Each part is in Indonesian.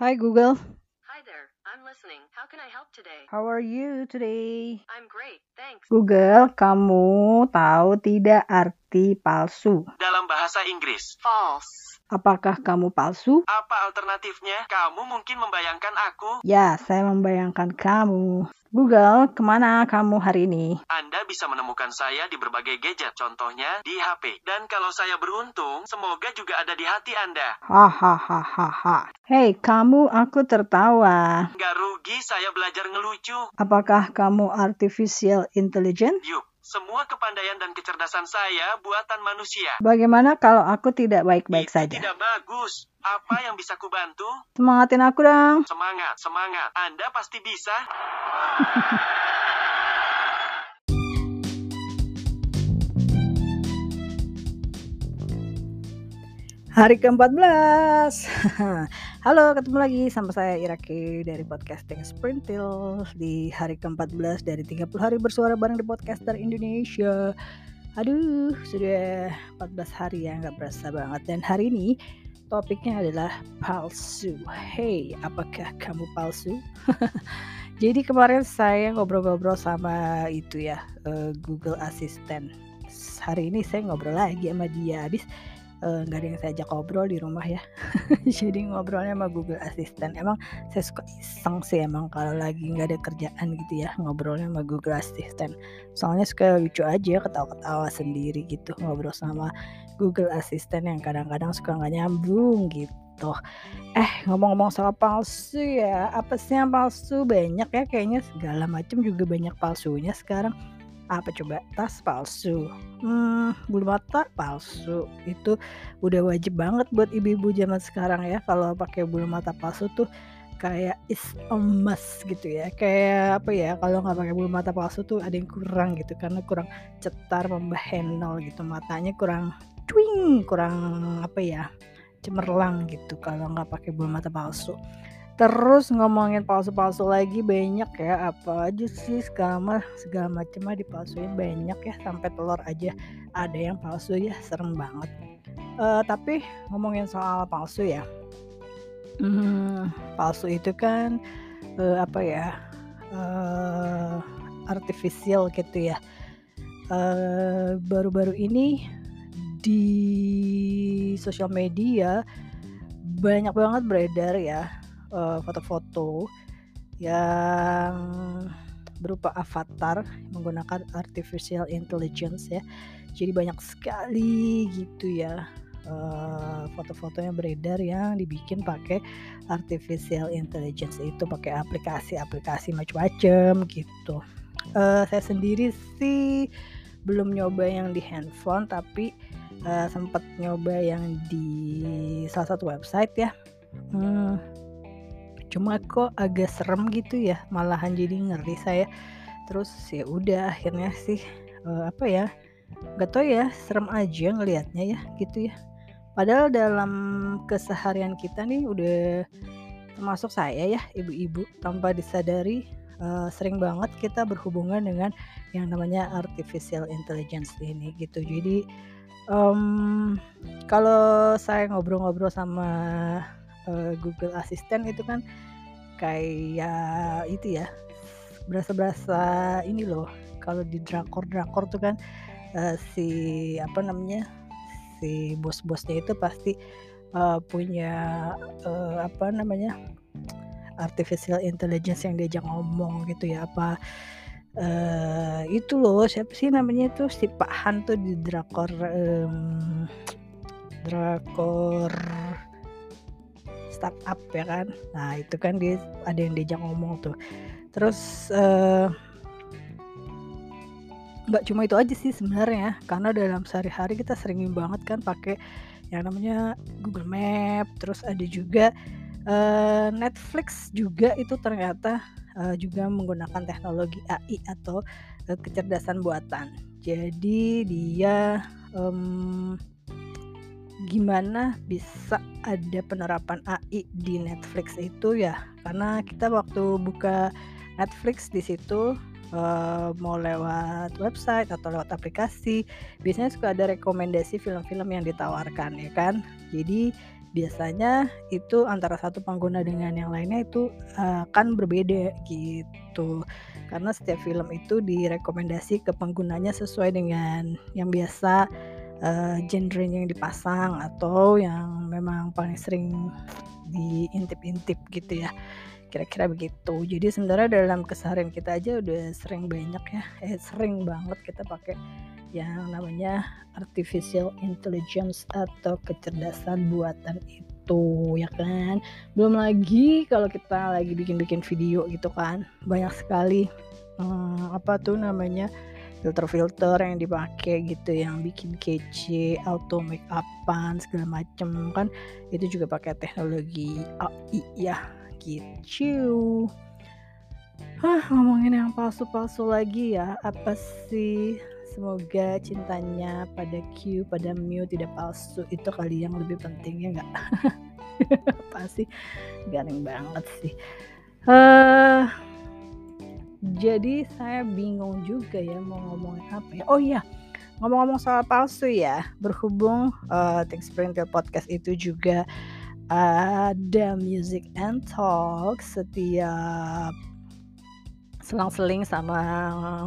Hi Google, Hi there, I'm listening. How can I help today? how are you today? I'm great, thanks. Google, kamu tahu tidak arti palsu? Dalam bahasa Inggris, False. Apakah kamu palsu? apa alternatifnya? Kamu mungkin membayangkan aku. Ya, saya membayangkan kamu. Google, ke mana kamu hari ini? Anda bisa menemukan saya di berbagai gadget, contohnya di HP. Dan kalau saya beruntung, semoga juga ada di hati Anda. Hahaha. Hei, kamu, aku tertawa. Nggak rugi saya belajar ngelucu. Apakah kamu artificial intelligence? Yuk, semua kepandaian dan kecerdasan saya buatan manusia. Bagaimana kalau aku tidak baik-baik Itu saja? tidak bagus. Apa yang bisa kubantu? Semangatin aku dong. Semangat, semangat. Anda pasti bisa. Hari ke-14 Halo, ketemu lagi sama saya Iraki dari podcasting Sprintil Di hari ke-14 dari 30 hari bersuara bareng di podcaster Indonesia Aduh, sudah 14 hari ya, nggak berasa banget. Dan hari ini topiknya adalah palsu. Hey, apakah kamu palsu? Jadi kemarin saya ngobrol-ngobrol sama itu ya, eh, Google Assistant. Hari ini saya ngobrol lagi sama dia. Habis eh, nggak ada yang saya ajak ngobrol di rumah ya. Jadi ngobrolnya sama Google Assistant. Emang saya suka iseng sih emang kalau lagi nggak ada kerjaan gitu ya ngobrolnya sama Google Assistant. Soalnya suka lucu aja ketawa-ketawa sendiri gitu ngobrol sama Google Assistant yang kadang-kadang suka nggak nyambung gitu. Eh ngomong-ngomong soal palsu ya apa sih yang palsu? Banyak ya kayaknya segala macam juga banyak palsunya sekarang apa coba? Tas palsu. Hmm, bulu mata palsu. Itu udah wajib banget buat ibu-ibu zaman sekarang ya. Kalau pakai bulu mata palsu tuh kayak is must gitu ya. Kayak apa ya kalau nggak pakai bulu mata palsu tuh ada yang kurang gitu. Karena kurang cetar membahenol gitu. Matanya kurang twing kurang apa ya cemerlang gitu kalau nggak pakai bulu mata palsu Terus ngomongin palsu-palsu lagi banyak ya apa aja sih segala segala macam mah dipalsuin banyak ya sampai telur aja ada yang palsu ya serem banget. Eh, tapi ngomongin soal palsu ya, hmm, palsu itu kan eh, apa ya eh, artificial gitu ya. Baru-baru ini di sosial media banyak banget beredar ya eh, foto-foto yang berupa avatar menggunakan artificial intelligence ya. Jadi banyak sekali gitu ya eh, foto-foto yang beredar yang dibikin pakai artificial intelligence itu pakai aplikasi-aplikasi macam-macam gitu. Eh, saya sendiri sih belum nyoba yang di handphone tapi eh, sempat nyoba yang di salah satu website ya. Hmm, cuma kok agak serem gitu ya malahan jadi ngeri saya. Terus ya udah akhirnya sih eh, apa ya nggak tahu ya serem aja ngelihatnya ya gitu ya. Padahal dalam keseharian kita nih udah termasuk saya ya ibu-ibu tanpa disadari eh, sering banget kita berhubungan dengan yang namanya artificial intelligence ini gitu. Jadi em, kalau saya ngobrol-ngobrol sama eh, Google Assistant itu kan kayak itu ya berasa-berasa ini loh kalau di drakor-drakor tuh kan eh, si apa namanya si bos-bosnya itu pasti eh, punya eh, apa namanya artificial intelligence yang diajak ngomong gitu ya apa eh itu loh siapa sih namanya itu si Pak Han tuh di drakor em, drakor startup ya kan? Nah itu kan dia ada yang diajak ngomong tuh. Terus nggak cuma itu aja sih sebenarnya karena dalam sehari-hari kita sering banget kan pakai yang namanya Google Map terus ada juga eh, Netflix juga itu ternyata eh, juga menggunakan teknologi AI atau eh, kecerdasan buatan. Jadi dia em, gimana bisa ada penerapan AI di Netflix itu ya? Karena kita waktu buka Netflix di situ eh, mau lewat website atau lewat aplikasi biasanya suka ada rekomendasi film-film yang ditawarkan ya kan? Jadi biasanya itu antara satu pengguna dengan yang lainnya itu akan berbeda gitu. Karena setiap film itu direkomendasi ke penggunanya sesuai dengan yang biasa uh, genre yang dipasang atau yang memang paling sering diintip-intip gitu ya. Kira-kira begitu. Jadi sebenarnya dalam keseharian kita aja udah sering banyak ya. Eh sering banget kita pakai yang namanya artificial intelligence atau kecerdasan buatan itu ya kan? Belum lagi kalau kita lagi bikin-bikin video gitu kan. Banyak sekali hmm, apa tuh namanya filter-filter yang dipakai gitu yang bikin kece auto make upan segala macem kan itu juga pakai teknologi AI ya gitu Hah, ngomongin yang palsu-palsu lagi ya apa sih Semoga cintanya pada Q, pada Mew tidak palsu. Itu kali yang lebih penting ya nggak? Pasti garing banget sih. Uh, jadi saya bingung juga ya mau ngomongin apa ya. Oh iya, ngomong-ngomong soal palsu ya. Berhubung uh, Think Podcast itu juga ada music and talk setiap selang-seling sama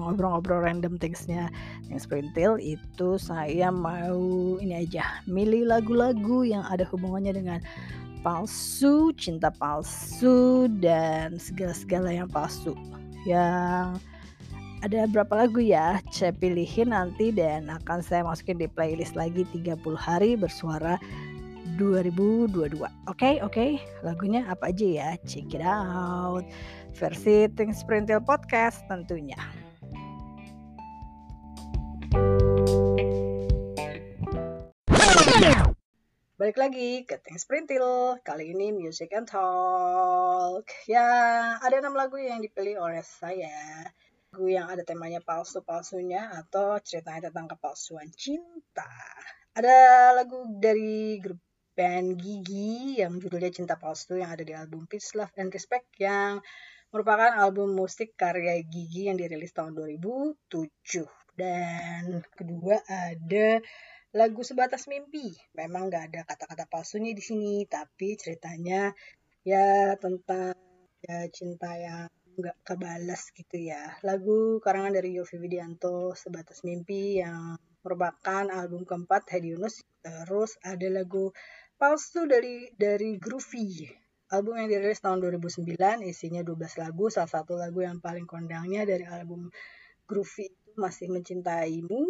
ngobrol-ngobrol random thingsnya yang sprintil itu saya mau ini aja milih lagu-lagu yang ada hubungannya dengan palsu, cinta palsu dan segala-segala yang palsu yang ada berapa lagu ya saya pilihin nanti dan akan saya masukin di playlist lagi 30 hari bersuara 2022 oke okay, oke okay. lagunya apa aja ya check it out versi Think Sprintil Podcast tentunya. Balik lagi ke Think Sprintil, kali ini Music and Talk. Ya, ada enam lagu yang dipilih oleh saya. Lagu yang ada temanya palsu-palsunya atau ceritanya tentang kepalsuan cinta. Ada lagu dari grup band Gigi yang judulnya Cinta Palsu yang ada di album Peace, Love, and Respect yang merupakan album musik karya Gigi yang dirilis tahun 2007. Dan kedua ada lagu Sebatas Mimpi. Memang nggak ada kata-kata palsunya di sini, tapi ceritanya ya tentang ya cinta yang nggak kebalas gitu ya. Lagu karangan dari Yofi Widianto Sebatas Mimpi yang merupakan album keempat Hedi Yunus. Terus ada lagu palsu dari dari Groovy Album yang dirilis tahun 2009 isinya 12 lagu, salah satu lagu yang paling kondangnya dari album Groovy itu Masih Mencintaimu.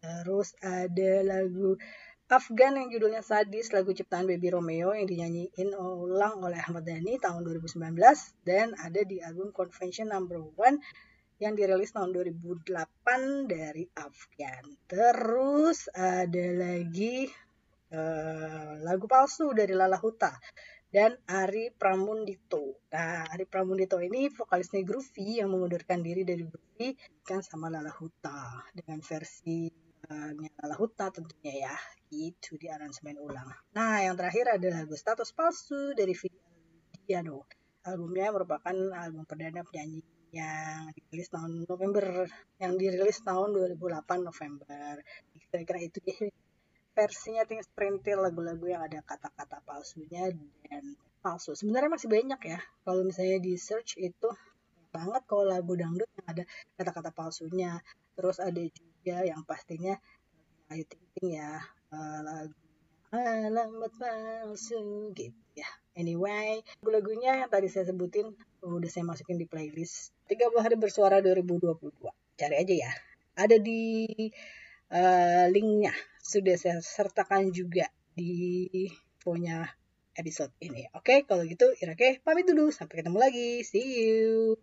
Terus ada lagu Afgan yang judulnya Sadis, lagu ciptaan Baby Romeo yang dinyanyiin ulang oleh Ahmad Dhani tahun 2019 dan ada di album Convention Number One yang dirilis tahun 2008 dari Afgan. Terus ada lagi uh, lagu palsu dari Lala Huta dan Ari Pramundito. Nah, Ari Pramundito ini vokalisnya Groovy yang mengundurkan diri dari Groovy kan sama Lala Huta dengan versi Lala Huta tentunya ya. Itu di aransemen ulang. Nah, yang terakhir ada lagu Status Palsu dari Diano. Albumnya merupakan album perdana penyanyi yang dirilis tahun November yang dirilis tahun 2008 November. Kira-kira itu deh versinya tinggal sprintil lagu-lagu yang ada kata-kata palsunya dan palsu. Sebenarnya masih banyak ya. Kalau misalnya di search itu banget kalau lagu dangdut yang ada kata-kata palsunya. Terus ada juga yang pastinya Ayu Ting ya uh, lagu alamat palsu gitu ya. Anyway, lagu-lagunya tadi saya sebutin udah saya masukin di playlist 30 hari bersuara 2022. Cari aja ya. Ada di uh, linknya sudah saya sertakan juga di infonya episode ini. Oke, kalau gitu Irake pamit dulu. Sampai ketemu lagi. See you.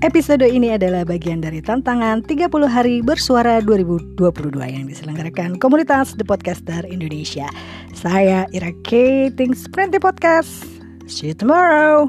Episode ini adalah bagian dari tantangan 30 hari bersuara 2022 yang diselenggarakan komunitas The Podcaster Indonesia. Saya Ira K. Things Plenty Podcast. See you tomorrow.